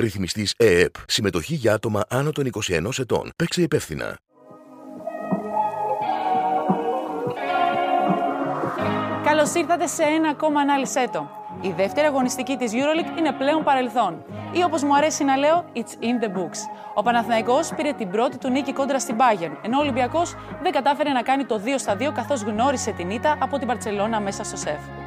Ρυθμιστής ΕΕΠ. Συμμετοχή για άτομα άνω των 21 ετών. Παίξε υπεύθυνα. Καλώς ήρθατε σε ένα ακόμα ανάλυσέτο. Η δεύτερη αγωνιστική της EuroLeague είναι πλέον παρελθόν. Ή όπως μου αρέσει να λέω, it's in the books. Ο Παναθηναϊκός πήρε την πρώτη του νίκη κόντρα στην Bayern, ενώ ο Ολυμπιακός δεν κατάφερε να κάνει το 2 στα 2 καθώς γνώρισε την ήττα από την Παρτσελώνα μέσα στο σεφ.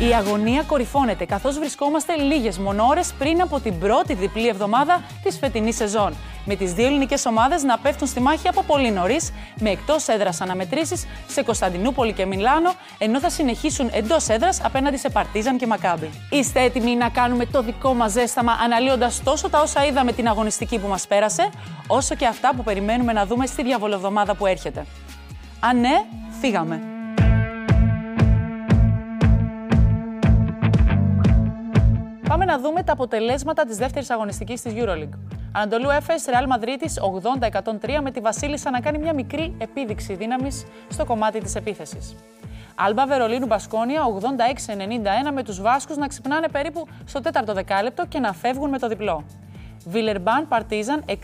Η αγωνία κορυφώνεται καθώς βρισκόμαστε λίγες μονόρες πριν από την πρώτη διπλή εβδομάδα της φετινής σεζόν. Με τις δύο ελληνικές ομάδες να πέφτουν στη μάχη από πολύ νωρίς, με εκτός έδρας αναμετρήσεις σε Κωνσταντινούπολη και Μιλάνο, ενώ θα συνεχίσουν εντός έδρας απέναντι σε Παρτίζαν και Μακάμπι. Είστε έτοιμοι να κάνουμε το δικό μας ζέσταμα αναλύοντας τόσο τα όσα είδαμε την αγωνιστική που μας πέρασε, όσο και αυτά που περιμένουμε να δούμε στη διαβολοβδομάδα που έρχεται. Αν ναι, φύγαμε. Να δούμε τα αποτελέσματα της δεύτερης αγωνιστικής της Euroleague. Ανατολού Έφες, Ρεάλ Μαδρίτη 80-103 με τη Βασίλισσα να κάνει μια μικρή επίδειξη δύναμης στο κομμάτι της επίθεσης. Άλμπα Βερολίνου Μπασκόνια 86-91 με τους Βάσκους να ξυπνάνε περίπου στο 4ο δεκάλεπτο και να φεύγουν με το διπλό. Βιλερμπάν Παρτίζαν 62-88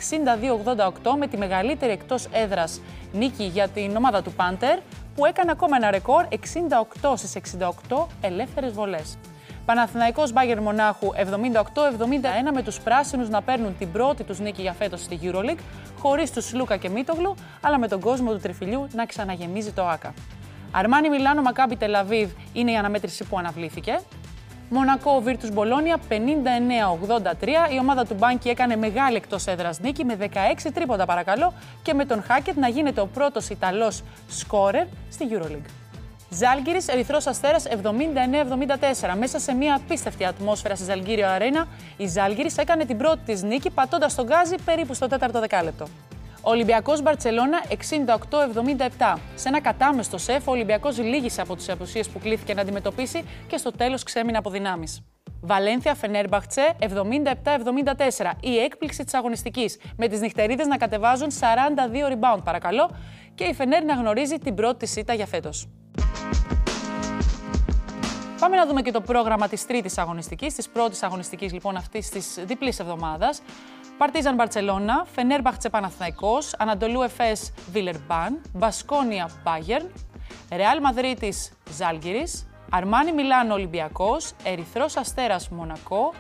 με τη μεγαλύτερη εκτός έδρας νίκη για την ομάδα του Πάντερ που έκανε ακόμα ένα ρεκόρ 68 στις 68 ελεύθερες βολές. Παναθηναϊκός Μπάγκερ Μονάχου 78-71 με τους πράσινους να παίρνουν την πρώτη τους νίκη για φέτος στη EuroLeague, χωρίς τους Λούκα και Μίτογλου, αλλά με τον κόσμο του τριφυλιού να ξαναγεμίζει το ΆΚΑ. Αρμάνι Μιλάνο Μακάμπι Τελαβίβ είναι η αναμέτρηση που αναβλήθηκε. Μονακό Βίρτους Μπολόνια 59-83. Η ομάδα του Μπάνκι έκανε μεγάλη εκτός έδρας νίκη με 16 τρίποτα παρακαλώ και με τον Χάκετ να γίνεται ο πρώτος Ιταλός σκόρερ στη Euroleague. Ζάλγκυρης Ερυθρός Αστέρας 79-74. Μέσα σε μια απίστευτη ατμόσφαιρα στη Ζαλγκύριο Αρένα, η Ζάλγκυρης έκανε την πρώτη της νίκη πατώντας τον γκάζι περίπου στο 4ο δεκάλεπτο. Ολυμπιακός Μπαρσελόνα 68-77. Σε ένα κατάμεστο σεφ, ο Ολυμπιακός λύγησε από τις απουσίες που κλήθηκε να αντιμετωπίσει και στο τέλος ξέμεινε από δυνάμεις. Βαλένθια Φενέρμπαχτσε 77-74. Η έκπληξη της αγωνιστικής. Με τις νυχτερίδες να κατεβάζουν 42 rebound, παρακαλώ, και η Φενέρ να γνωρίζει την πρώτη σίτα για φέτος. Πάμε να δούμε και το πρόγραμμα της τρίτης αγωνιστικής, της πρώτης αγωνιστικής λοιπόν αυτής της διπλής εβδομάδας. Παρτίζαν Μπαρσελόνα, Φενέρμπαχτσε Παναθηναϊκός, Ανατολού Εφές Βίλερμπαν, Μπασκόνια Μπάγερν, Ρεάλ Μαδρίτης Ζάλγκυρης, Αρμάνι Μιλάνο Ολυμπιακός, Ερυθρός Αστέρας Μονακό,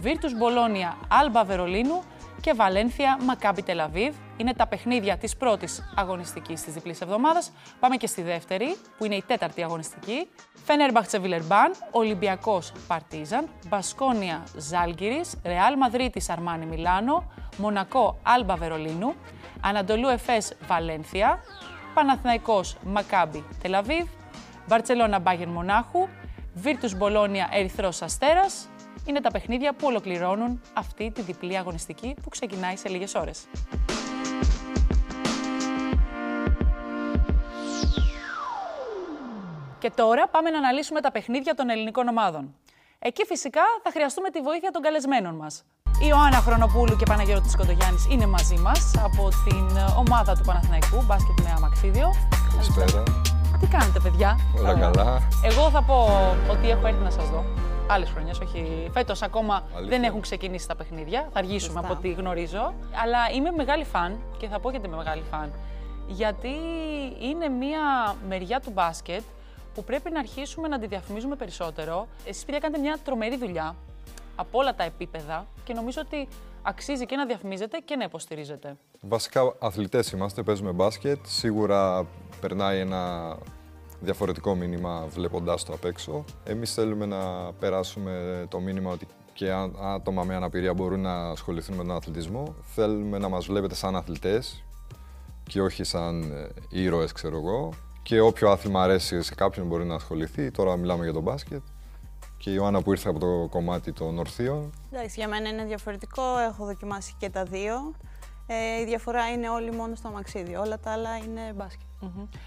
Βίρτους Μπολόνια Άλμπα Βερολίνου και Βαλένθια Μακάμπι Τελαβίβ. Είναι τα παιχνίδια της πρώτης αγωνιστικής της διπλής εβδομάδας. Πάμε και στη δεύτερη, που είναι η τέταρτη αγωνιστική. Φενέρμπαχτσε Βιλερμπάν, Ολυμπιακός Παρτίζαν, Μπασκόνια Ζάλγκυρης, Ρεάλ Μαδρίτης Αρμάνι Μιλάνο, Μονακό Άλμπα Βερολίνου, Ανατολού Εφές Βαλένθια, Παναθηναϊκός Μακάμπι Τελαβίβ, Μπαρτσελώνα Μπάγεν Μονάχου, Βίρτους Μπολόνια Ερυθρός Αστέρας, είναι τα παιχνίδια που ολοκληρώνουν αυτή τη διπλή αγωνιστική που ξεκινάει σε λίγες ώρες. Και τώρα πάμε να αναλύσουμε τα παιχνίδια των ελληνικών ομάδων. Εκεί φυσικά θα χρειαστούμε τη βοήθεια των καλεσμένων μας. Η Ιωάννα Χρονοπούλου και Παναγιώτης Κοντογιάννης είναι μαζί μας από την ομάδα του Παναθηναϊκού, μπάσκετ με αμαξίδιο. Καλησπέρα. Τι κάνετε παιδιά; Όλα καλά. Εγώ θα πω ότι έχω έρθει να σας δω άλλες χρονιές, όχι φέτος ακόμα δεν έχουν ξεκινήσει τα παιχνίδια. Θα αργήσουμε από ό,τι γνωρίζω. Αλλά είμαι μεγάλη φαν και θα πω γιατί είμαι μεγάλη φαν. Γιατί είναι μια μεριά του μπάσκετ που πρέπει να αρχίσουμε να τη διαφημίζουμε περισσότερο. Εσείς παιδιά κάνετε μια τρομερή δουλειά από όλα τα επίπεδα και νομίζω ότι αξίζει και να διαφημίζετε και να υποστηρίζετε. Βασικά αθλητές είμαστε, παίζουμε μπάσκετ. Σίγουρα περνάει ένα διαφορετικό μήνυμα βλέποντάς το απ' έξω. Εμείς θέλουμε να περάσουμε το μήνυμα ότι και άτομα με αναπηρία μπορούν να ασχοληθούν με τον αθλητισμό. Θέλουμε να μας βλέπετε σαν αθλητές και όχι σαν ε, ήρωες, ξέρω εγώ. Και όποιο άθλημα αρέσει σε κάποιον μπορεί να ασχοληθεί. Τώρα μιλάμε για τον μπάσκετ. Και η Ιωάννα που ήρθε από το κομμάτι των ορθίων. Εντάξει, για μένα είναι διαφορετικό. Έχω δοκιμάσει και τα δύο. Ε, η διαφορά είναι όλοι μόνο στο αμαξίδιο. Όλα τα άλλα είναι μπάσκετ.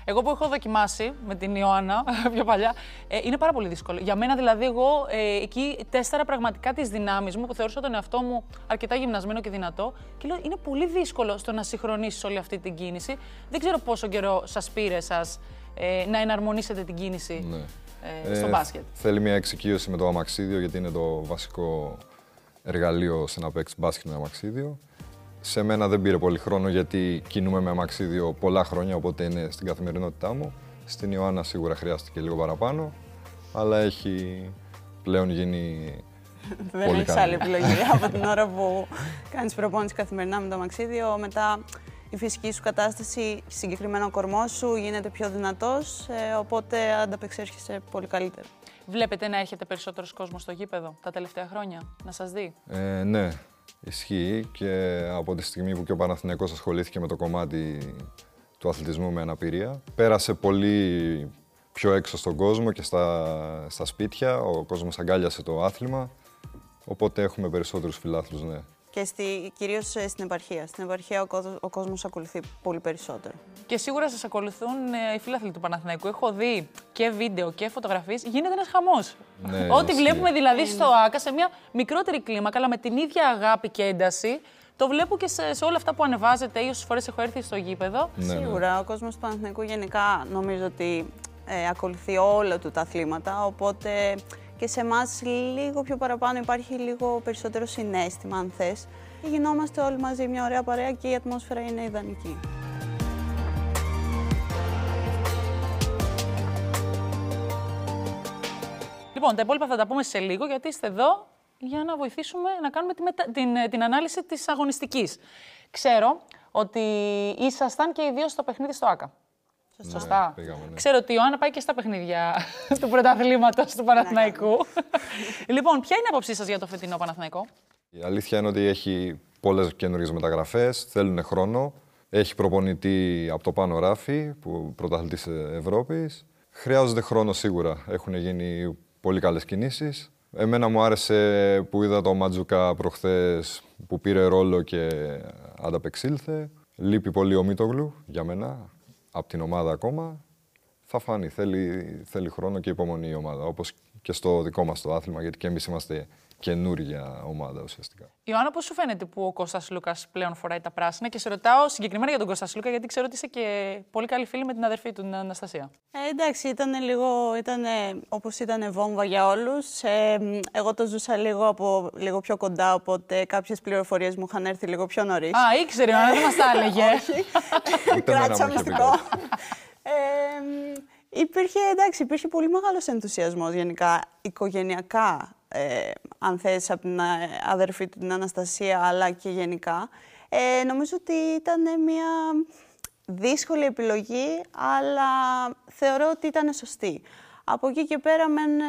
Εγώ που έχω δοκιμάσει με την Ιωάννα πιο παλιά, ε, είναι πάρα πολύ δύσκολο. Για μένα δηλαδή, εγώ ε, εκεί τέσταρα πραγματικά τις δυνάμεις μου που θεωρούσα τον εαυτό μου αρκετά γυμνασμένο και δυνατό. Και λέω είναι πολύ δύσκολο στο να συγχρονίσεις όλη αυτή την κίνηση. Δεν ξέρω πόσο καιρό σας πήρε σας ε, να εναρμονίσετε την κίνηση ναι. ε, στο μπάσκετ. Θέλει μια εξοικείωση με το αμαξίδιο γιατί είναι το βασικό εργαλείο σε να παίξεις μπάσκετ με αμαξίδιο. Σε μένα δεν πήρε πολύ χρόνο γιατί κινούμαι με αμαξίδιο πολλά χρόνια, οπότε είναι στην καθημερινότητά μου. Στην Ιωάννα σίγουρα χρειάστηκε λίγο παραπάνω, αλλά έχει πλέον γίνει Δεν Πολύ έχεις καλή. άλλη επιλογή από την ώρα που κάνεις προπόνηση καθημερινά με το αμαξίδιο. Μετά η φυσική σου κατάσταση, συγκεκριμένα ο κορμό σου γίνεται πιο δυνατός, οπότε ανταπεξέρχεσαι πολύ καλύτερα. Βλέπετε να έρχεται περισσότερος κόσμος στο γήπεδο τα τελευταία χρόνια, να σας δει; Ε, ναι, ισχύει και από τη στιγμή που και ο Παναθηναϊκός ασχολήθηκε με το κομμάτι του αθλητισμού με αναπηρία, πέρασε πολύ πιο έξω στον κόσμο και στα, στα σπίτια. Ο κόσμος αγκάλιασε το άθλημα, οπότε έχουμε περισσότερους φιλάθλους, ναι. Και στη, κυρίως ε, στην επαρχία. Στην επαρχία ο, κόσμος, ο κόσμος ακολουθεί πολύ περισσότερο. Και σίγουρα σας ακολουθούν ε, οι φίλαθλοι του Παναθηναϊκού. Έχω δει και βίντεο και φωτογραφίες. Γίνεται ένας χαμός. Ναι, Ό,τι ισχύει. βλέπουμε δηλαδή στο ΑΚΑ σε μια μικρότερη κλίμακα, αλλά με την ίδια αγάπη και ένταση, το βλέπω και σε, σε όλα αυτά που ανεβάζετε ή όσες φορές έχω έρθει στο γήπεδο. Ναι, ναι. Σίγουρα, ο κόσμος του Παναθηναϊκού γενικά νομίζω ότι ε, ακολουθεί όλα του τα αθλήματα, οπότε και σε εμάς λίγο πιο παραπάνω υπάρχει λίγο περισσότερο συνέστημα, αν θες. Γινόμαστε όλοι μαζί μια ωραία παρέα και η ατμόσφαιρα είναι ιδανική. Λοιπόν, τα υπόλοιπα θα τα πούμε σε λίγο, γιατί είστε εδώ για να βοηθήσουμε να κάνουμε τη μετα- την, ε, την ανάλυση της αγωνιστικής. Ξέρω ότι ήσασταν και οι δύο στο παιχνίδι στο ΑΚΑ. Σωστά. πήγαμε, ναι. Ξέρω ότι η Ιωάννα πάει και στα παιχνίδια του πρωταθλήματος του Παναθηναϊκού. λοιπόν, ποια είναι η άποψή σας για το φετινό Παναθηναϊκό; Η αλήθεια είναι ότι έχει πολλές καινούργιες μεταγραφές, θέλουν χρόνο. Έχει προπονητή από το πάνω ράφι, που πρωταθλητής Ευρώπης. Χρειάζονται χρόνο σίγουρα. Έχουν γίνει πολύ καλές κινήσεις. Εμένα μου άρεσε που είδα το Ματζουκά προχθές που πήρε ρόλο και ανταπεξήλθε. Λείπει πολύ ο Μίτογλου για μένα, από την ομάδα ακόμα. Θα φανεί. Θέλει, θέλει χρόνο και υπομονή η ομάδα, όπως και στο δικό μας το άθλημα, γιατί και εμείς είμαστε καινούργια ομάδα ουσιαστικά. Ιωάννα, πώς σου φαίνεται που ο Κώστας Λούκας πλέον φοράει τα πράσινα; Και σε ρωτάω συγκεκριμένα για τον Κώστα Λούκα, γιατί ξέρω ότι είσαι και πολύ καλή φίλη με την αδερφή του, την Αναστασία. Ε, εντάξει, ήταν λίγο, ήταν όπως ήταν βόμβα για όλους. Ε, μ, εγώ το ζούσα λίγο, από, λίγο πιο κοντά, οπότε κάποιες πληροφορίες μου είχαν έρθει λίγο πιο νωρίς. Α, ήξερε, η Ιωάννα, δεν μας τα έλεγε. Ούτε εμένα Κράτησα μου είχε πει μυστικό. κάτι. ε, μ, υπήρχε, εντάξει, υπήρχε πολύ μεγάλος ενθουσιασμός γενικά, οικογενειακά, ε, αν θες, από την ε, αδερφή του την Αναστασία, αλλά και γενικά. Ε, νομίζω ότι ήταν μια δύσκολη επιλογή, αλλά θεωρώ ότι ήταν σωστή. Από εκεί και πέρα μεν ε,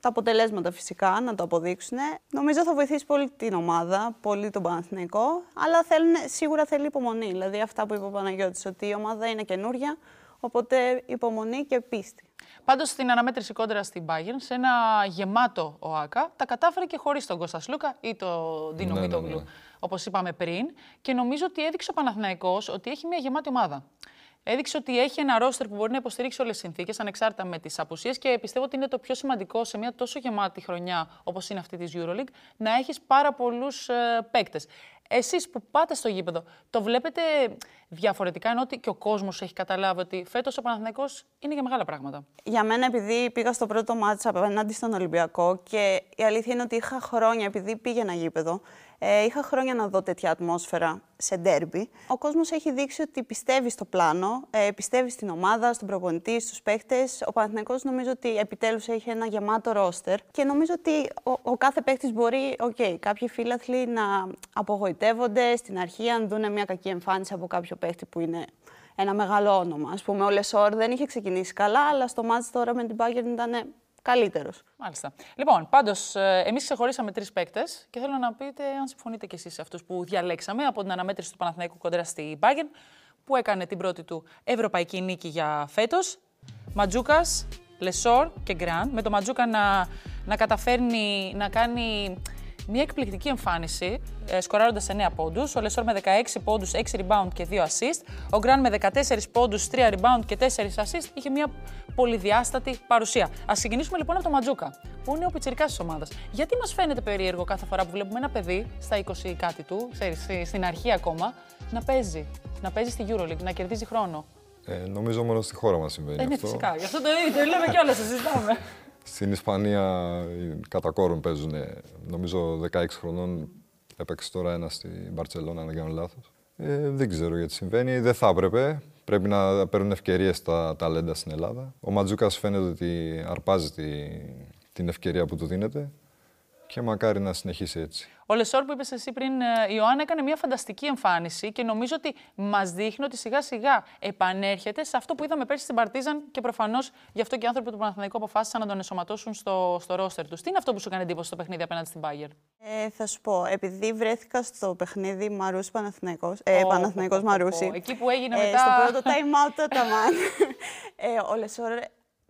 τα αποτελέσματα φυσικά να το αποδείξουν. Νομίζω θα βοηθήσει πολύ την ομάδα, πολύ τον Παναθηναϊκό, αλλά θέλουν, σίγουρα θέλει υπομονή. Δηλαδή αυτά που είπε ο Παναγιώτης, ότι η ομάδα είναι καινούρια, οπότε υπομονή και πίστη. Πάντως στην αναμέτρηση κόντρα στην Bayern, σε ένα γεμάτο ΟΑΚΑ, τα κατάφερε και χωρίς τον Κώστας Σλούκα ή τον Ντίνο Ναι, ναι, Μίτογλου, ναι. όπως είπαμε πριν. Και νομίζω ότι έδειξε ο Παναθηναϊκός ότι έχει μια γεμάτη ομάδα. Έδειξε ότι έχει ένα ρόστερ που μπορεί να υποστηρίξει όλες τις συνθήκες, ανεξάρτητα με τις απουσίες και πιστεύω ότι είναι το πιο σημαντικό σε μια τόσο γεμάτη χρονιά όπως είναι αυτή της Euroleague να έχεις πάρα πολλούς ε, παίκτες. Εσείς που πάτε στο γήπεδο, το βλέπετε διαφορετικά, ενώ ότι και ο κόσμος έχει καταλάβει ότι φέτος ο Παναθηναϊκός είναι για μεγάλα πράγματα. Για μένα, επειδή πήγα στο πρώτο ματς απέναντι στον Ολυμπιακό και η αλήθεια είναι ότι είχα χρόνια, επειδή πήγαινα γήπεδο, ε, είχα χρόνια να δω τέτοια ατμόσφαιρα σε ντέρμπι. Ο κόσμος έχει δείξει ότι πιστεύει στο πλάνο, ε, πιστεύει στην ομάδα, στον προπονητή, στους παίχτες. Ο Παναθηναϊκός νομίζω ότι επιτέλους έχει ένα γεμάτο ρόστερ και νομίζω ότι ο, ο κάθε παίχτης μπορεί, οκ, κάποιοι φίλαθλοι να απογοητεύονται στην αρχή αν δουν μια κακή εμφάνιση από κάποιο παίχτη που είναι ένα μεγάλο όνομα. Ας πούμε, ο Λεσόρ δεν είχε ξεκινήσει καλά, αλλά στο ματς τώρα με την Bayern ήταν καλύτερος. Μάλιστα. Λοιπόν, πάντως, εμείς ξεχωρίσαμε τρεις παίκτες και θέλω να πείτε αν συμφωνείτε κι εσείς σε αυτούς που διαλέξαμε από την αναμέτρηση του Παναθηναϊκού κόντρα στη Bayern, που έκανε την πρώτη του ευρωπαϊκή νίκη για φέτος. Μαντζούκας, Λεσόρ και Γκραντ. Με το Μαντζούκα να, να καταφέρνει να κάνει μια εκπληκτική εμφάνιση, ε, σκοράροντας 9 πόντους. Ο Λεσόρ με 16 πόντους, 6 rebound και 2 assist. Ο Γκραν με 14 πόντους, 3 rebound και 4 assist. Είχε μια πολυδιάστατη παρουσία. Ας ξεκινήσουμε λοιπόν από το Ματζούκα, που είναι ο πιτσιρικάς της ομάδας. Γιατί μας φαίνεται περίεργο κάθε φορά που βλέπουμε ένα παιδί στα 20 κάτι του, ξέρεις, στην αρχή ακόμα, να παίζει. Να παίζει στη EuroLeague, να κερδίζει χρόνο; Ε, νομίζω μόνο στη χώρα μας συμβαίνει Ε, ναι, αυτό. φυσικά. Γι' αυτό το, το λέμε κιόλας, το συζητάμε. Στην Ισπανία κατά κόρον παίζουν, νομίζω 16 χρονών έπαιξε τώρα ένα στην Μπαρτσελώνα, αν δεν κάνω λάθος. Ε, δεν ξέρω γιατί συμβαίνει, δεν θα έπρεπε. Πρέπει να παίρνουν ευκαιρίες τα ταλέντα στην Ελλάδα. Ο Μαντζούκας φαίνεται ότι αρπάζει την ευκαιρία που του δίνεται και μακάρι να συνεχίσει έτσι. Ο Λεσόρ που είπες εσύ πριν, ε, Ιωάννα, έκανε μια φανταστική εμφάνιση και νομίζω ότι μας δείχνει ότι σιγά σιγά επανέρχεται σε αυτό που είδαμε πέρσι στην Παρτίζαν και προφανώς γι' αυτό και οι άνθρωποι του Παναθηναϊκού αποφάσισαν να τον ενσωματώσουν στο, στο ρόστερ τους. Τι είναι αυτό που σου έκανε εντύπωση στο παιχνίδι απέναντι στην Bayern; Ε, θα σου πω, επειδή βρέθηκα στο παιχνίδι Μαρούση Παναθηναϊκός, ε, oh, Παναθηναϊκός Μαρούση. Εκεί που έγινε μετά. Ε, στο πρώτο time out το ε, ο Λεσόρ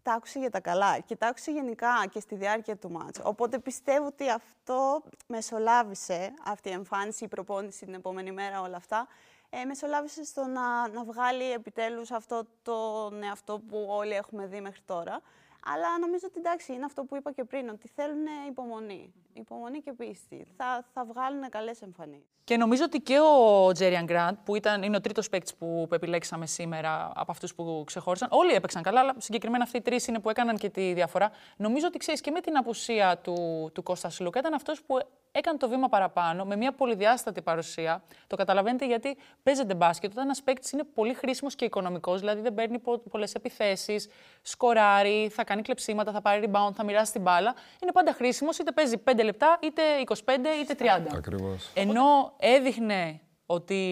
τα άκουσε για τα καλά και τα άκουσε γενικά και στη διάρκεια του μάτς. Οπότε πιστεύω ότι αυτό μεσολάβησε, αυτή η εμφάνιση, η προπόνηση την επόμενη μέρα, όλα αυτά, ε, μεσολάβησε στο να, να βγάλει επιτέλους αυτό το εαυτό που όλοι έχουμε δει μέχρι τώρα. Αλλά νομίζω ότι εντάξει, είναι αυτό που είπα και πριν, ότι θέλουν υπομονή. Υπομονή και πίστη. Θα, θα βγάλουν καλές εμφανίσεις. Και νομίζω ότι και ο Τζέριαν Γκραντ, που ήταν, είναι ο τρίτος παίκτης που, που επιλέξαμε σήμερα από αυτούς που ξεχώρισαν, όλοι έπαιξαν καλά, αλλά συγκεκριμένα αυτοί οι τρεις είναι που έκαναν και τη διαφορά. Νομίζω ότι ξέρεις και με την απουσία του, του Κώστας Σλούκα ήταν αυτός που έκανε το βήμα παραπάνω με μια πολυδιάστατη παρουσία. Το καταλαβαίνετε γιατί παίζεται μπάσκετ. Όταν ένας παίκτης είναι πολύ χρήσιμος και οικονομικός, δηλαδή δεν παίρνει πολλές επιθέσεις, σκοράρει, θα κάνει κλεψίματα, θα πάρει rebound, θα μοιράσει την μπάλα. Είναι πάντα χρήσιμος, είτε παίζει 5 λεπτά, είτε 25, είτε 30. Ακριβώς. Ενώ έδειχνε ότι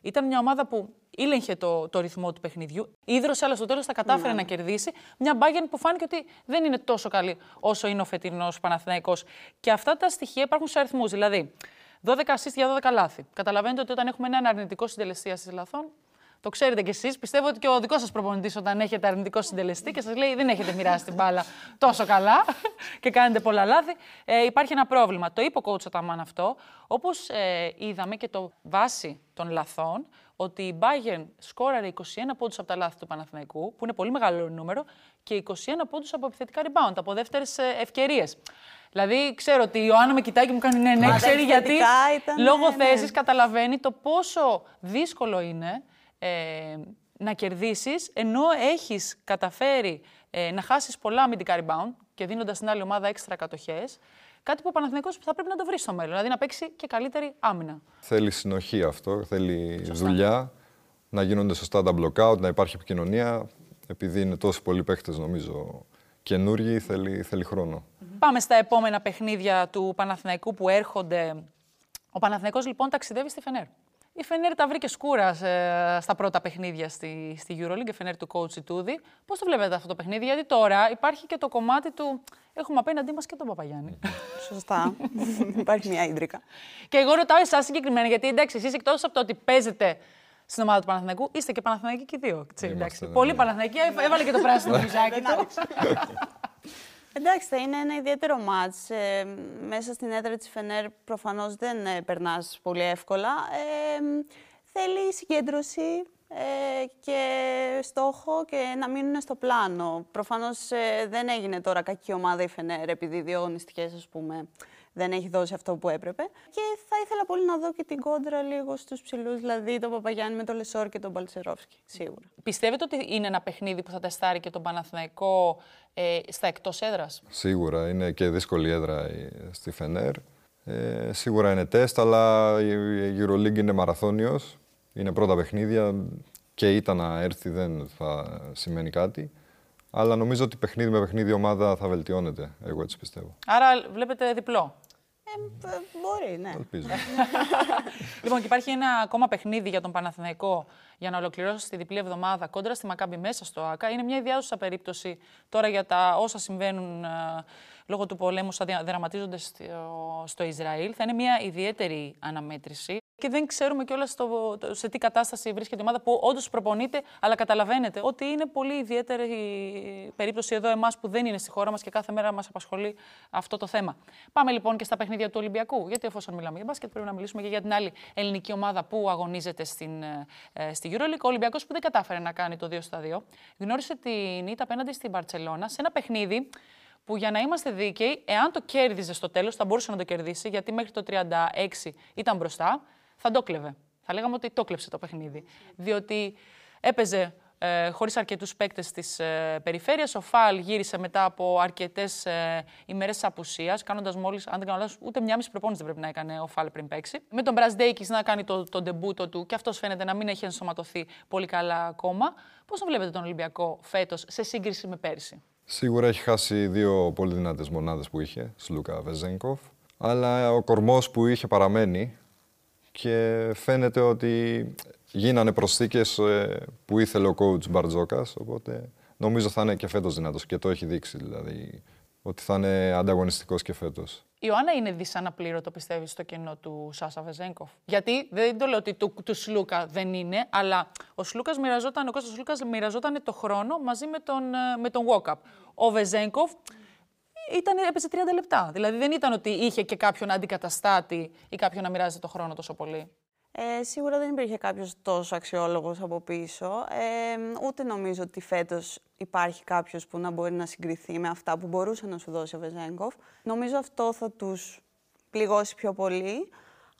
ήταν μια ομάδα που ήλεγχε το, το ρυθμό του παιχνιδιού. Ήδρωσε, αλλά στο τέλος τα κατάφερε ναι. να κερδίσει. Μια μπάγκεν που φάνηκε ότι δεν είναι τόσο καλή όσο είναι ο φετινός Παναθηναϊκός. Και αυτά τα στοιχεία υπάρχουν σε αριθμούς. Δηλαδή, 12 assist για 12 λάθη. Καταλαβαίνετε ότι όταν έχουμε έναν αρνητικό συντελεστή assist λαθών, το ξέρετε κι εσείς. Πιστεύω ότι και ο δικός σας προπονητής, όταν έχετε αρνητικό συντελεστή και σας λέει δεν έχετε μοιράσει την μπάλα τόσο καλά και κάνετε πολλά λάθη, ε, υπάρχει ένα πρόβλημα. Το είπε ο coach Αταμάν αυτό. Όπως ε, είδαμε και το βάση των λαθών, ότι η Bayern σκόραρε 21 πόντους από τα λάθη του Παναθηναϊκού, που είναι πολύ μεγάλο νούμερο, και 21 πόντους από επιθετικά rebound, από δεύτερες ευκαιρίες. Δηλαδή, ξέρω ότι η Ιωάννα με κοιτάει και μου κάνει ναι, ναι, ξέρει γιατί. Ήταν, λόγω ναι, ναι. θέσης καταλαβαίνει το πόσο δύσκολο είναι ε, να κερδίσεις, ενώ έχεις καταφέρει ε, να χάσεις πολλά αμυντικά rebound και δίνοντας στην άλλη ομάδα έξτρα κατοχές. Κάτι που ο Παναθηναϊκός θα πρέπει να το βρει στο μέλλον, δηλαδή να παίξει και καλύτερη άμυνα. Θέλει συνοχή αυτό, θέλει δουλειά, να γίνονται σωστά τα blockout, να υπάρχει επικοινωνία. Επειδή είναι τόσοι πολλοί παίχτε, νομίζω, καινούργοι, θέλει, θέλει χρόνο. Πάμε στα επόμενα παιχνίδια του Παναθηναϊκού που έρχονται. Ο Παναθηναϊκός λοιπόν ταξιδεύει στη Φενέρ. Η Φενέρ τα βρήκε σκούρα ε, στα πρώτα παιχνίδια στη, στη Euroleague, η Φενέρ του coach Ιτούδη. Πώς το βλέπετε αυτό το παιχνίδι, Γιατί τώρα υπάρχει και το κομμάτι του. Έχουμε απέναντί μας και τον Παπαγιάννη. Σωστά. υπάρχει μια ίντρικα. Και εγώ ρωτάω εσάς συγκεκριμένα, γιατί εντάξει, εσείς εκτός από το ότι παίζετε στην ομάδα του Παναθηναϊκού, είστε και Παναθηναϊκοί και δύο. Εντάξει, ναι, Πολύ ναι. Παναθηναϊκοί, έβαλε και το πράσινο μπουζάκι του. Εντάξει, θα είναι ένα ιδιαίτερο μάτς. Ε, μέσα στην έδρα της Φενέρ προφανώς δεν ε, περνάς πολύ εύκολα. Ε, θέλει συγκέντρωση ε, και στόχο και να μείνουν στο πλάνο. Προφανώς ε, δεν έγινε τώρα κακή ομάδα η Φενέρ επειδή δύο αγωνιστικές, ας πούμε, δεν έχει δώσει αυτό που έπρεπε. Και θα ήθελα πολύ να δω και την κόντρα λίγο στους ψηλούς, δηλαδή τον Παπαγιάννη με τον Λεσόρ και τον Παλτσερόφσκι. Σίγουρα. Πιστεύετε ότι είναι ένα παιχνίδι που θα τεστάρει και τον Παναθηναϊκό ε, στα εκτός έδρας; Σίγουρα. Είναι και δύσκολη έδρα στη Φενέρ. Ε, σίγουρα είναι τεστ, αλλά η Euroleague είναι μαραθώνιος. Είναι πρώτα παιχνίδια και ήταν να έρθει δεν θα σημαίνει κάτι. Αλλά νομίζω ότι παιχνίδι με παιχνίδι ομάδα θα βελτιώνεται. Εγώ έτσι πιστεύω. Άρα βλέπετε διπλό. Ε, μπορεί, ναι. Ελπίζω. λοιπόν, και υπάρχει ένα ακόμα παιχνίδι για τον Παναθηναϊκό για να ολοκληρώσει τη διπλή εβδομάδα κόντρα στη Μακάμπη μέσα στο ΑΚΑ. Είναι μια ιδιάζουσα περίπτωση τώρα για τα όσα συμβαίνουν ε, λόγω του πολέμου, όσα δραματίζονται στο, στο Ισραήλ. Θα είναι μια ιδιαίτερη αναμέτρηση. Και δεν ξέρουμε κιόλας σε τι κατάσταση βρίσκεται η ομάδα που όντως προπονείται, αλλά καταλαβαίνετε ότι είναι πολύ ιδιαίτερη η περίπτωση εδώ εμάς που δεν είναι στη χώρα μας και κάθε μέρα μας απασχολεί αυτό το θέμα. Πάμε λοιπόν και στα παιχνίδια του Ολυμπιακού. Γιατί εφόσον μιλάμε για μπάσκετ, πρέπει να μιλήσουμε και για την άλλη ελληνική ομάδα που αγωνίζεται στην, ε, στη Euroleague. Ο Ολυμπιακός που δεν κατάφερε να κάνει το 2 στα 2, γνώρισε την ήττα απέναντι στην Παρσελώνα σε ένα παιχνίδι που για να είμαστε δίκαιοι, εάν το κέρδιζε στο τέλος, θα μπορούσε να το κερδίσει, γιατί μέχρι το 36 ήταν μπροστά θα το κλεβε. Θα λέγαμε ότι το κλέψε το παιχνίδι. Διότι έπαιζε ε, χωρίς αρκετούς παίκτες της ε, περιφέρειας. Ο Φαλ γύρισε μετά από αρκετές ε, ημέρες απουσίας, κάνοντας μόλις, αν δεν κάνω λάθος, ούτε μια μισή προπόνηση δεν πρέπει να έκανε ο Φαλ πριν παίξει. Με τον Μπρασδέικη να κάνει το, το ντεμπούτο του και αυτός φαίνεται να μην έχει ενσωματωθεί πολύ καλά ακόμα. Πώς τον βλέπετε τον Ολυμπιακό φέτος σε σύγκριση με πέρσι. Σίγουρα έχει χάσει δύο πολύ δυνατές μονάδες που είχε, Σλούκα Βεζέγκοφ. Αλλά ο κορμός που είχε παραμένει και φαίνεται ότι γίνανε προσθήκες ε, που ήθελε ο coach Μπαρτζόκας, οπότε νομίζω θα είναι και φέτος δυνατός και το έχει δείξει δηλαδή ότι θα είναι ανταγωνιστικός και φέτος. Η Ιωάννα είναι δυσαναπλήρωτο, πιστεύεις, στο κενό του Σάσα Βεζέγκοφ. Γιατί δεν το λέω ότι του, του Σλούκα δεν είναι, αλλά ο Σλούκας μοιραζόταν, ο Κώστας Σλούκας μοιραζόταν το χρόνο μαζί με τον, ε, με τον Walkup. Ο Βεζέγκοφ ήταν, έπαιζε 30 λεπτά. Δηλαδή δεν ήταν ότι είχε και κάποιον αντικαταστάτη ή κάποιον να μοιράζεται το χρόνο τόσο πολύ. Ε, σίγουρα δεν υπήρχε κάποιος τόσο αξιόλογος από πίσω. Ε, ούτε νομίζω ότι φέτος υπάρχει κάποιος που να μπορεί να συγκριθεί με αυτά που μπορούσε να σου δώσει ο Βεζέγκοφ. Νομίζω αυτό θα τους πληγώσει πιο πολύ.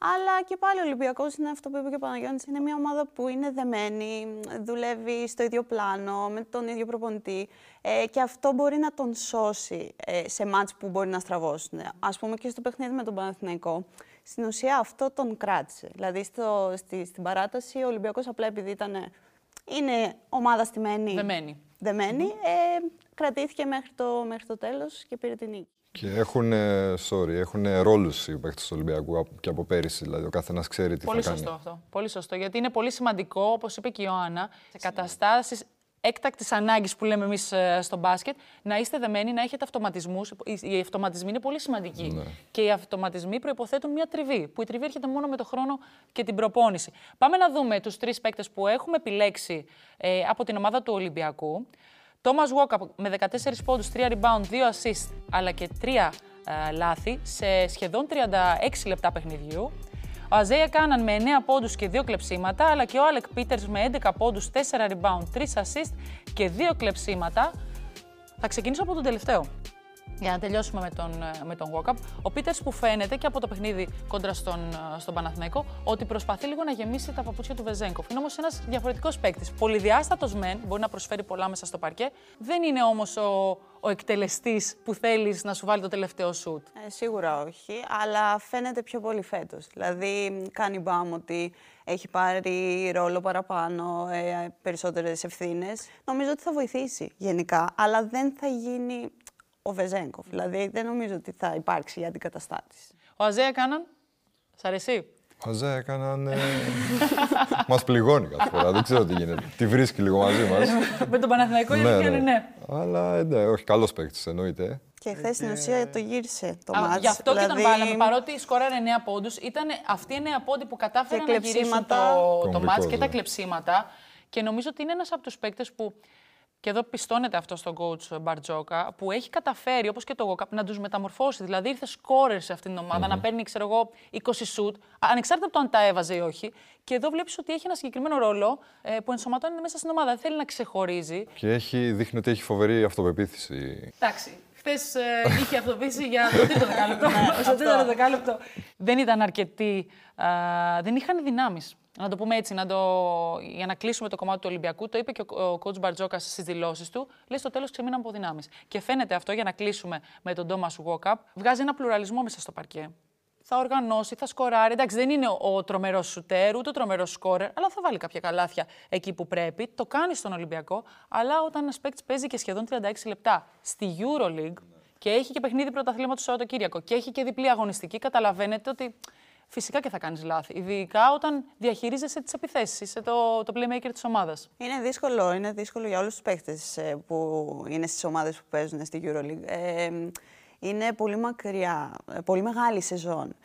Αλλά και πάλι ο Ολυμπιακός είναι αυτό που είπε και ο Παναγιώτης, είναι μια ομάδα που είναι δεμένη, δουλεύει στο ίδιο πλάνο, με τον ίδιο προπονητή. Ε, και αυτό μπορεί να τον σώσει ε, σε μάτς που μπορεί να στραβώσουν. Α πούμε και στο παιχνίδι με τον Παναθηναϊκό στην ουσία αυτό τον κράτησε. Δηλαδή στο, στη, στην παράταση ο Ολυμπιακός απλά επειδή ήταν, είναι ομάδα στημένη, δεμένη, δεμένη ε, κρατήθηκε μέχρι το, μέχρι το τέλος και πήρε την νίκη. Και έχουν, sorry, έχουν ρόλους οι παίκτες του Ολυμπιακού και από πέρυσι. Δηλαδή, ο καθένας ξέρει τι πολύ θα σωστό κάνει. αυτό. Πολύ σωστό. Γιατί είναι πολύ σημαντικό, όπως είπε και η Ιωάννα, σε καταστάσεις έκτακτης ανάγκης που λέμε εμείς ε, στο μπάσκετ, να είστε δεμένοι, να έχετε αυτοματισμούς. Οι αυτοματισμοί είναι πολύ σημαντικοί. Ναι. Και οι αυτοματισμοί προποθέτουν μια τριβή, που η τριβή έρχεται μόνο με το χρόνο και την προπόνηση. Πάμε να δούμε τους τρεις παίκτες που έχουμε επιλέξει ε, από την ομάδα του Ολυμπιακού. Τόμα Walkup με 14 πόντους, 3 rebound, 2 assist, αλλά και 3 ε, λάθη σε σχεδόν 36 λεπτά παιχνιδιού. Ο Αζέια Κάναν με 9 πόντους και 2 κλεψίματα, αλλά και ο Άλεκ Πίτερς με 11 πόντους, 4 rebound, 3 assist και 2 κλεψίματα. Θα ξεκινήσω από τον τελευταίο. Για να τελειώσουμε με τον, ε, με τον walk-up. Ο Πίτερς που φαίνεται και από το παιχνίδι κόντρα στον, ε, στον Παναθηναϊκό ότι προσπαθεί λίγο να γεμίσει τα παπούτσια του Βεζέγκοφ. Είναι όμως ένας διαφορετικός παίκτης. Πολυδιάστατος μεν, μπορεί να προσφέρει πολλά μέσα στο παρκέ. Δεν είναι όμως ο, ο εκτελεστής που θέλεις να σου βάλει το τελευταίο σουτ. Ε, σίγουρα όχι, αλλά φαίνεται πιο πολύ φέτος. Δηλαδή, κάνει μπαμ ότι έχει πάρει ρόλο παραπάνω, ε, περισσότερες ευθύνες. Νομίζω ότι θα βοηθήσει γενικά, αλλά δεν θα γίνει ο Βεζέγκοφ. Δηλαδή δεν νομίζω ότι θα υπάρξει η αντικαταστάτηση. Ο Αζέα Κάναν, σ' αρέσει; Ο Αζέα έκαναν. Ε... μας πληγώνει κάθε φορά. Δεν ξέρω τι γίνεται. Τη βρίσκει λίγο μαζί μας. με τον Παναθηναϊκό η αλήθεια είναι ναι. Αλλά ναι, όχι, καλός παίκτης εννοείται. Και χθες στην ουσία το γύρισε το Α, μάτς. Γι' αυτό δηλαδή... και τον βάλαμε. Παρότι σκόραρε 9 πόντους, ήταν αυτοί οι 9 πόντοι που κατάφεραν να γυρίσουν το, το Κομβικός, μάτς και τα ναι. κλεψίματα. Και νομίζω ότι είναι ένας από τους παίκτες που. Και εδώ πιστώνεται αυτό στον coach Μπαρτζόκα, που έχει καταφέρει, όπως και το Γοκάπ, να τους μεταμορφώσει. Δηλαδή, ήρθε σκόρερ σε αυτήν την ομάδα, να παίρνει, ξέρω εγώ, 20 σουτ, ανεξάρτητα από το αν τα έβαζε ή όχι. Και εδώ βλέπεις ότι έχει ένα συγκεκριμένο ρόλο ε, που ενσωματώνει μέσα στην ομάδα. Δεν θέλει να ξεχωρίζει. Και έχει, δείχνει ότι έχει φοβερή αυτοπεποίθηση. Εντάξει. Χθες ε, είχε αυτοποίηση για το τρίτο δεκάλεπτο. Στο τρίτο δεκάλεπτο δεν ήταν αρκετοί. α, δεν είχαν δυνάμεις. Να το πούμε έτσι, να το... για να κλείσουμε το κομμάτι του Ολυμπιακού, το είπε και ο, ο coach Μπαρτζόκα στις δηλώσεις του. Λέει στο τέλος ξεμείναμε από δυνάμεις. Και φαίνεται αυτό για να κλείσουμε με τον Thomas Walkup. Βγάζει ένα πλουραλισμό μέσα στο παρκέ. Θα οργανώσει, θα σκοράρει. Εντάξει, δεν είναι ο, ο τρομερός σουτέρ, ούτε ο τρομερός σκόρερ, αλλά θα βάλει κάποια καλάθια εκεί που πρέπει. Το κάνει στον Ολυμπιακό. Αλλά όταν ένας παίκτης παίζει και σχεδόν 36 λεπτά στη Euroleague και έχει και παιχνίδι πρωταθλήματος το Σαββατοκύριακο και έχει και διπλή αγωνιστική, καταλαβαίνετε ότι φυσικά και θα κάνεις λάθη. Ειδικά όταν διαχειρίζεσαι τις επιθέσεις, είσαι το, το playmaker της ομάδας. Είναι δύσκολο, είναι δύσκολο για όλους τους παίχτες ε, που είναι στις ομάδες που παίζουν στη EuroLeague. Ε, είναι πολύ μακριά, ε, πολύ μεγάλη σεζόν.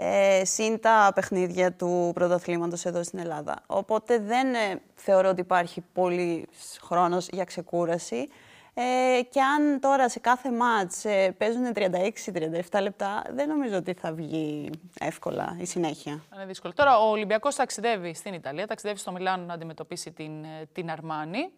Ε, συν τα παιχνίδια του πρωταθλήματος εδώ στην Ελλάδα. Οπότε δεν ε, θεωρώ ότι υπάρχει πολύς χρόνος για ξεκούραση. Ε, και αν τώρα σε κάθε ματς ε, παίζουν 36-37 λεπτά, δεν νομίζω ότι θα βγει εύκολα η συνέχεια. Είναι δύσκολο. Τώρα ο Ολυμπιακός ταξιδεύει στην Ιταλία, ταξιδεύει στο Μιλάνο να αντιμετωπίσει την, ε, την Αρμάνι.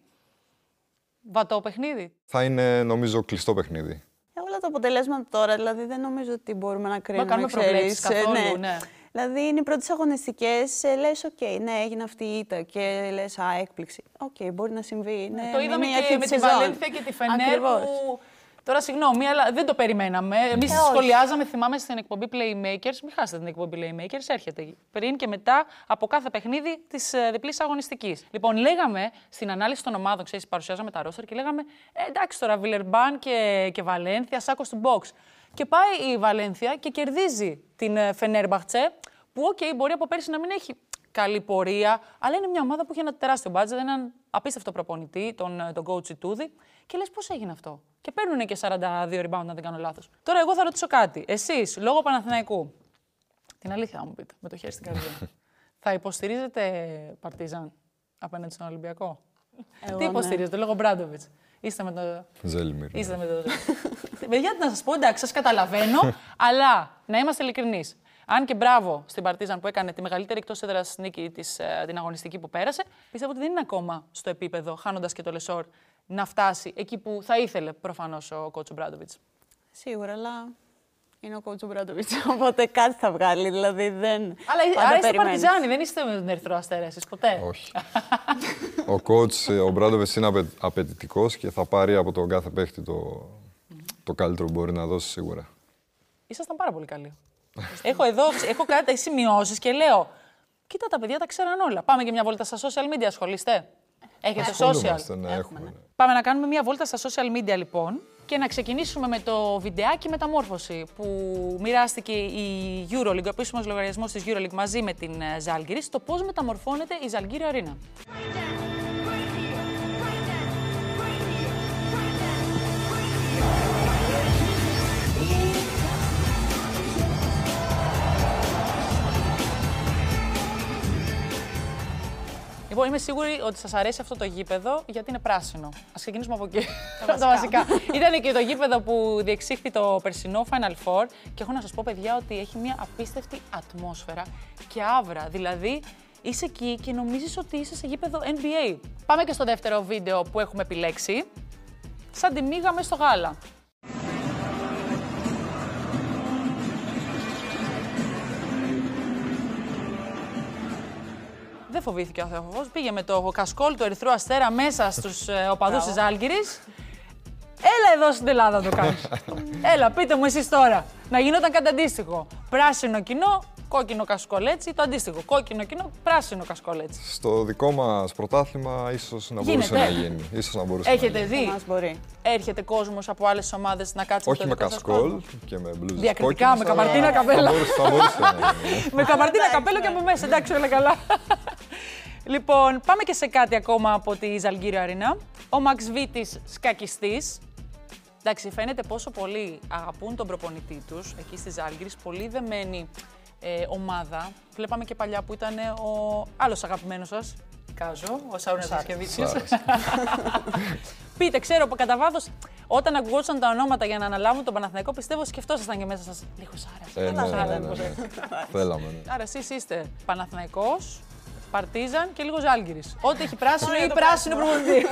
Βατό παιχνίδι. Θα είναι νομίζω κλειστό παιχνίδι. Ε, όλα τα αποτελέσματα τώρα, δηλαδή δεν νομίζω ότι μπορούμε να κρίνουμε. κάνουμε ξέρεις, προβλέψεις ε, καθόλου, ναι. Δηλαδή είναι οι πρώτες αγωνιστικές, λες: Οκ, ναι, έγινε αυτή η ήττα και λες: Α, έκπληξη. Οκ, μπορεί να συμβεί. Ναι, το είδαμε και με τη Βαλένθια και τη Φενέρ. Που... Τώρα, συγγνώμη, αλλά δεν το περιμέναμε. Εμείς ε, σχολιάζαμε, θυμάμαι στην εκπομπή Playmakers. Μην χάσετε την εκπομπή Playmakers, έρχεται πριν και μετά από κάθε παιχνίδι της ε, διπλής αγωνιστικής. Λοιπόν, λέγαμε στην ανάλυση των ομάδων, ξέρεις, παρουσιάζαμε τα ρόστερ και λέγαμε ε, εντάξει τώρα, Βιλερμπάν και, και Βαλένθια, σάκος του μποξ. Και πάει η Βαλένθια και κερδίζει την Φενέρμπαχτσε, που, OK, okay, μπορεί από πέρσι να μην έχει καλή πορεία, αλλά είναι μια ομάδα που έχει ένα τεράστιο μπάτζετ, έναν απίστευτο προπονητή, τον, τον coach Ιτούδη. Και λες πώς έγινε αυτό; Και παίρνουν και 42 rebound, αν δεν κάνω λάθος. Τώρα, εγώ θα ρωτήσω κάτι. Εσείς, λόγω Παναθηναϊκού, την αλήθεια θα μου πείτε, με το χέρι στην καρδιά, θα υποστηρίζετε Παρτίζαν απέναντι στον Ολυμπιακό; Εγώ, Τι ναι. υποστηρίζετε, ναι. λόγω Μπράντοβιτς; Είστε με το. Ζέλιμιρ. Είστε με το. Παιδιά, να σας πω, εντάξει, σας καταλαβαίνω, αλλά να είμαστε ειλικρινείς. Αν και μπράβο στην Παρτίζαν που έκανε τη μεγαλύτερη εκτός έδρας νίκη της, ε, την αγωνιστική που πέρασε, πιστεύω ότι δεν είναι ακόμα στο επίπεδο, χάνοντας και το Λεσόρ, να φτάσει εκεί που θα ήθελε προφανώς ο κότσο Μπράντοβιτ. Σίγουρα, αλλά είναι ο κότσο Μπράντοβιτ. Οπότε κάτι θα βγάλει. Δηλαδή δεν. Αλλά άρα είστε Παρτιζάνοι, δεν είστε με τον Ερυθρό Αστέρα, εσεί ποτέ. Όχι. ο κότσο, ο Μπράντοβιτ είναι απαιτητικός και θα πάρει από τον κάθε παίχτη το, το καλύτερο που μπορεί να δώσει σίγουρα. Ήσασταν πάρα πολύ καλοί έχω εδώ, έχω κάτι σημειώσεις και λέω. Κοίτα, τα παιδιά τα ξέραν όλα. Πάμε και μια βόλτα στα social media, ασχολείστε. Έχετε social. Ναι, έχουμε. Ναι. Πάμε να κάνουμε μια βόλτα στα social media λοιπόν και να ξεκινήσουμε με το βιντεάκι μεταμόρφωση που μοιράστηκε η Euroleague, ο επίσημος λογαριασμός της Euroleague μαζί με την Ζάλγκυρη, στο πώς μεταμορφώνεται η Ζαλγκύρη Αρίνα. Λοιπόν, είμαι σίγουρη ότι σας αρέσει αυτό το γήπεδο γιατί είναι πράσινο. Α ξεκινήσουμε από εκεί. Τα βασικά. Ήταν και το γήπεδο που διεξήχθη το περσινό Final Four και έχω να σας πω, παιδιά, ότι έχει μια απίστευτη ατμόσφαιρα και άβρα. Δηλαδή, είσαι εκεί και νομίζεις ότι είσαι σε γήπεδο NBA. Πάμε και στο δεύτερο βίντεο που έχουμε επιλέξει. Σαν τη μίγα στο γάλα. Δεν φοβήθηκε ο Θεόφοβος. Πήγε με το κασκόλ του Ερυθρού Αστέρα μέσα στους ε, οπαδούς της Άλγηρης. Έλα εδώ στην Ελλάδα να το κάνεις. Έλα, πείτε μου εσείς τώρα. Να γινόταν κάτι αντίστοιχο. Πράσινο κοινό, κόκκινο κασκολέτσι, το αντίστοιχο. Κόκκινο κοινό, πράσινο κασκολέτσι. Στο δικό μας πρωτάθλημα, ίσως να μπορούσε να γίνει. Ίσως να μπορούσε Έχετε να δει; μπορεί. Έρχεται κόσμος από άλλες ομάδες να κάτσει Όχι με κασκόλ και με μπλουζ. Διακριτικά, με καπαρτίνα καπέλα. Θα μπορούσε να γίνει. Με καπαρτίνα καπέλο και από μέσα. Εντάξει, όλα καλά. Λοιπόν, πάμε και σε κάτι ακόμα από τη Ζαλγκύριο Αρίνα. Ο Μαξ Βίτης σκακιστής. Εντάξει, φαίνεται πόσο πολύ αγαπούν τον προπονητή τους εκεί στη Ζάλγκυρης. Πολύ δεμένη ε, ομάδα. Βλέπαμε και παλιά που ήταν ο άλλος αγαπημένος σας, Κάζο, ο Σάουρνα Σασκεβίτσιο. Πείτε, ξέρω κατά βάθος, όταν ακουγόντουσαν τα ονόματα για να αναλάβουν τον Παναθηναϊκό, πιστεύω σκεφτόσασταν και μέσα σας. Λίγο Σάρα. Ε, ναι, ναι, ναι, ναι. Θέλαμε. Ναι. Άρα εσείς είστε Παναθηναϊκός, Παρτίζαν και λίγο Ζάλγκυρης. Ό,τι έχει πράσινο ή πράσινο προπονητή.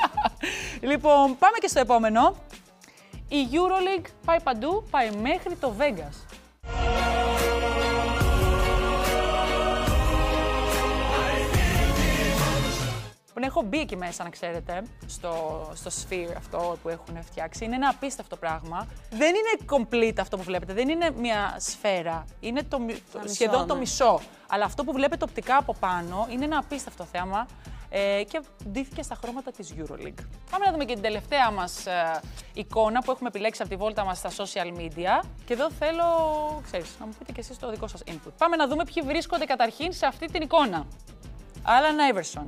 λοιπόν, πάμε και στο επόμενο. Η Euroleague πάει παντού, πάει μέχρι το Vegas. Έχω μπει εκεί μέσα, να ξέρετε, στο, στο sphere αυτό που έχουν φτιάξει. Είναι ένα απίστευτο πράγμα. Δεν είναι complete αυτό που βλέπετε, δεν είναι μια σφαίρα. Είναι το, σχεδόν το ναι. μισό. Αλλά αυτό που βλέπετε οπτικά από πάνω είναι ένα απίστευτο θέμα ε, και ντύθηκε στα χρώματα της EuroLeague. Πάμε να δούμε και την τελευταία μας ε, εικόνα που έχουμε επιλέξει από τη βόλτα μας στα social media. Και εδώ θέλω, ξέρεις, να μου πείτε και εσείς το δικό σας input. Πάμε να δούμε ποιοι βρίσκονται καταρχήν σε αυτή την εικόνα. Alan Iverson,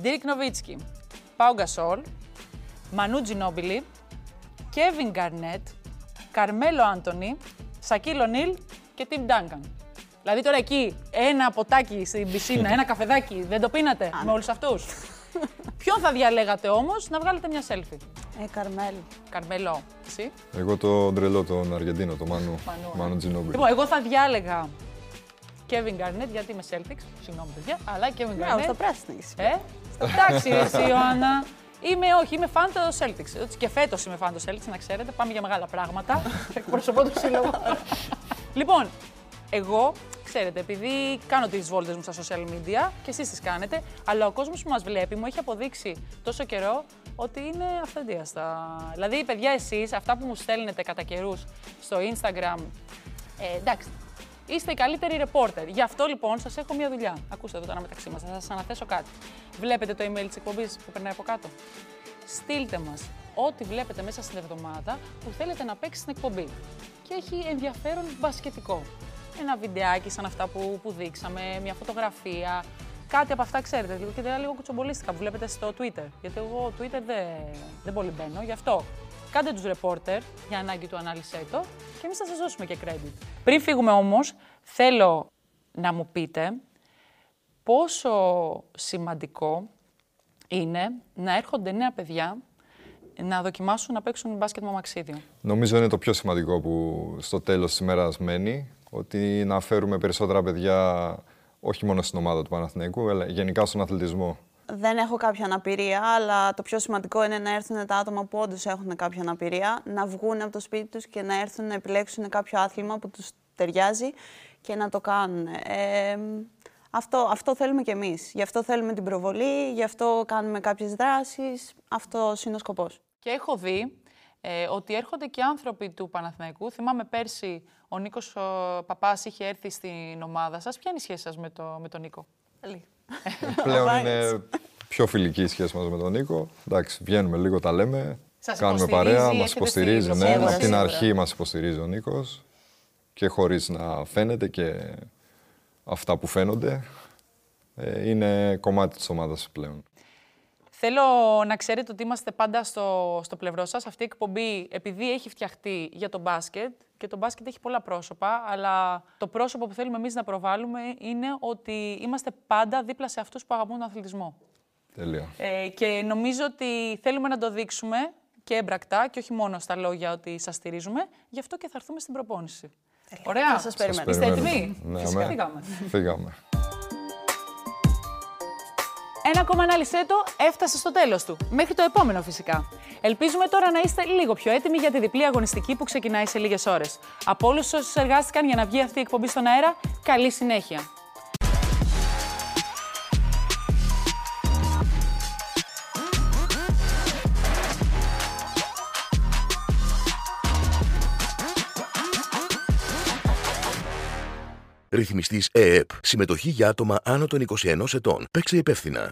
Dirk Nowitzki, Pau Gasol, Manu Ginobili, Kevin Garnett, Carmelo Anthony, Shaquille O'Neal και Tim Duncan. Δηλαδή τώρα εκεί ένα ποτάκι στην πισίνα, ένα καφεδάκι, δεν το πίνατε με όλους αυτούς; Ποιον θα διαλέγατε όμως να βγάλετε μια selfie; Ε, Καρμέλ. Καρμελό. Εσύ; Εγώ το ντρελό, τον Αργεντίνο, τον Μανού. Μανού Τζινόμπιλ. Λοιπόν, εγώ θα διάλεγα Kevin Garnett, γιατί είμαι Celtics. Συγγνώμη, παιδιά, αλλά Kevin Garnett. Ναι, στο πράσινο Ε, εντάξει, εσύ, Ιωάννα. Είμαι, όχι, είμαι φαν του Celtics. Και φέτος είμαι φαν του Celtics, να ξέρετε. Πάμε για μεγάλα πράγματα. Εκπροσωπώ το σύλλογο. λοιπόν, Εγώ, ξέρετε, επειδή κάνω τις βόλτες μου στα social media και εσείς τις κάνετε, αλλά ο κόσμος που μας βλέπει μου έχει αποδείξει τόσο καιρό ότι είναι αυθεντίαστα. Δηλαδή, παιδιά, εσείς αυτά που μου στέλνετε κατά καιρούς στο Instagram. Ε, εντάξει, Είστε οι καλύτεροι ρεπόρτερ. Γι' αυτό λοιπόν σας έχω μια δουλειά. Ακούστε εδώ τώρα μεταξύ μας, θα σας αναθέσω κάτι. Βλέπετε το email της εκπομπής που περνάει από κάτω; Στείλτε μας ό,τι βλέπετε μέσα στην εβδομάδα που θέλετε να παίξει στην εκπομπή. Και έχει ενδιαφέρον μπασκετικό. Ένα βιντεάκι σαν αυτά που, που δείξαμε, μια φωτογραφία, κάτι από αυτά ξέρετε. Και λίγο, λίγο κουτσομπολίστικα που βλέπετε στο Twitter. Γιατί εγώ Twitter δεν, δεν πολύ μπαίνω. Γι' αυτό κάντε τους ρεπόρτερ για ανάγκη του ανάλυσέ το και εμείς θα σας δώσουμε και credit. Πριν φύγουμε όμως, θέλω να μου πείτε πόσο σημαντικό είναι να έρχονται νέα παιδιά να δοκιμάσουν να παίξουν μπάσκετ με μαξίδιο. Νομίζω είναι το πιο σημαντικό που στο τέλος της ημέρας μένει, ότι να φέρουμε περισσότερα παιδιά όχι μόνο στην ομάδα του Παναθηναϊκού, αλλά γενικά στον αθλητισμό. Δεν έχω κάποια αναπηρία, αλλά το πιο σημαντικό είναι να έρθουν τα άτομα που όντως έχουν κάποια αναπηρία, να βγουν από το σπίτι τους και να έρθουν να επιλέξουν κάποιο άθλημα που τους ταιριάζει και να το κάνουν. Ε, αυτό, αυτό θέλουμε κι εμείς. Γι' αυτό θέλουμε την προβολή, γι' αυτό κάνουμε κάποιες δράσεις. Αυτό είναι ο σκοπός. Και έχω δει ε, ότι έρχονται και άνθρωποι του Παναθηναϊκού. Θυμάμαι πέρσι ο Νίκος ο Παπάς είχε έρθει στην ομάδα σας. Ποια είναι η σχέση σας με, το, με τον Νίκο; Καλή. Πλέον είναι πιο φιλική η σχέση μας με τον Νίκο. Εντάξει, βγαίνουμε λίγο, τα λέμε. Σας κάνουμε υποστηρίζει, παρέα, μας έχετε υποστηρίζει. στη Ναι, σίγουρα, από την σίγουρα. αρχή μας υποστηρίζει ο Νίκος και χωρίς να φαίνεται και αυτά που φαίνονται. ε, είναι κομμάτι της ομάδας πλέον. Θέλω να ξέρετε ότι είμαστε πάντα στο, στο πλευρό σας. Αυτή η εκπομπή, επειδή έχει φτιαχτεί για το μπάσκετ, και το μπάσκετ έχει πολλά πρόσωπα, αλλά το πρόσωπο που θέλουμε εμείς να προβάλλουμε είναι ότι είμαστε πάντα δίπλα σε αυτούς που αγαπούν τον αθλητισμό. Τέλεια. Ε, και νομίζω ότι θέλουμε να το δείξουμε και έμπρακτα και όχι μόνο στα λόγια ότι σας στηρίζουμε. Γι' αυτό και θα έρθουμε στην προπόνηση. Ωραία. Θα σας περιμένω. Είστε Περιμένουμε. έτοιμοι. Ναι, Φυσικά. αμέ. Φύγαμε. Φύγαμε. Ένα ακόμα ανάλυσέ το έφτασε στο τέλος του. Μέχρι το επόμενο φυσικά. Ελπίζουμε τώρα να είστε λίγο πιο έτοιμοι για τη διπλή αγωνιστική που ξεκινάει σε λίγες ώρες. Από όλους όσους εργάστηκαν για να βγει αυτή η εκπομπή στον αέρα, καλή συνέχεια. Ρυθμιστής ΕΕΠ. Συμμετοχή για άτομα άνω των 21 ετών. Παίξε υπεύθυνα.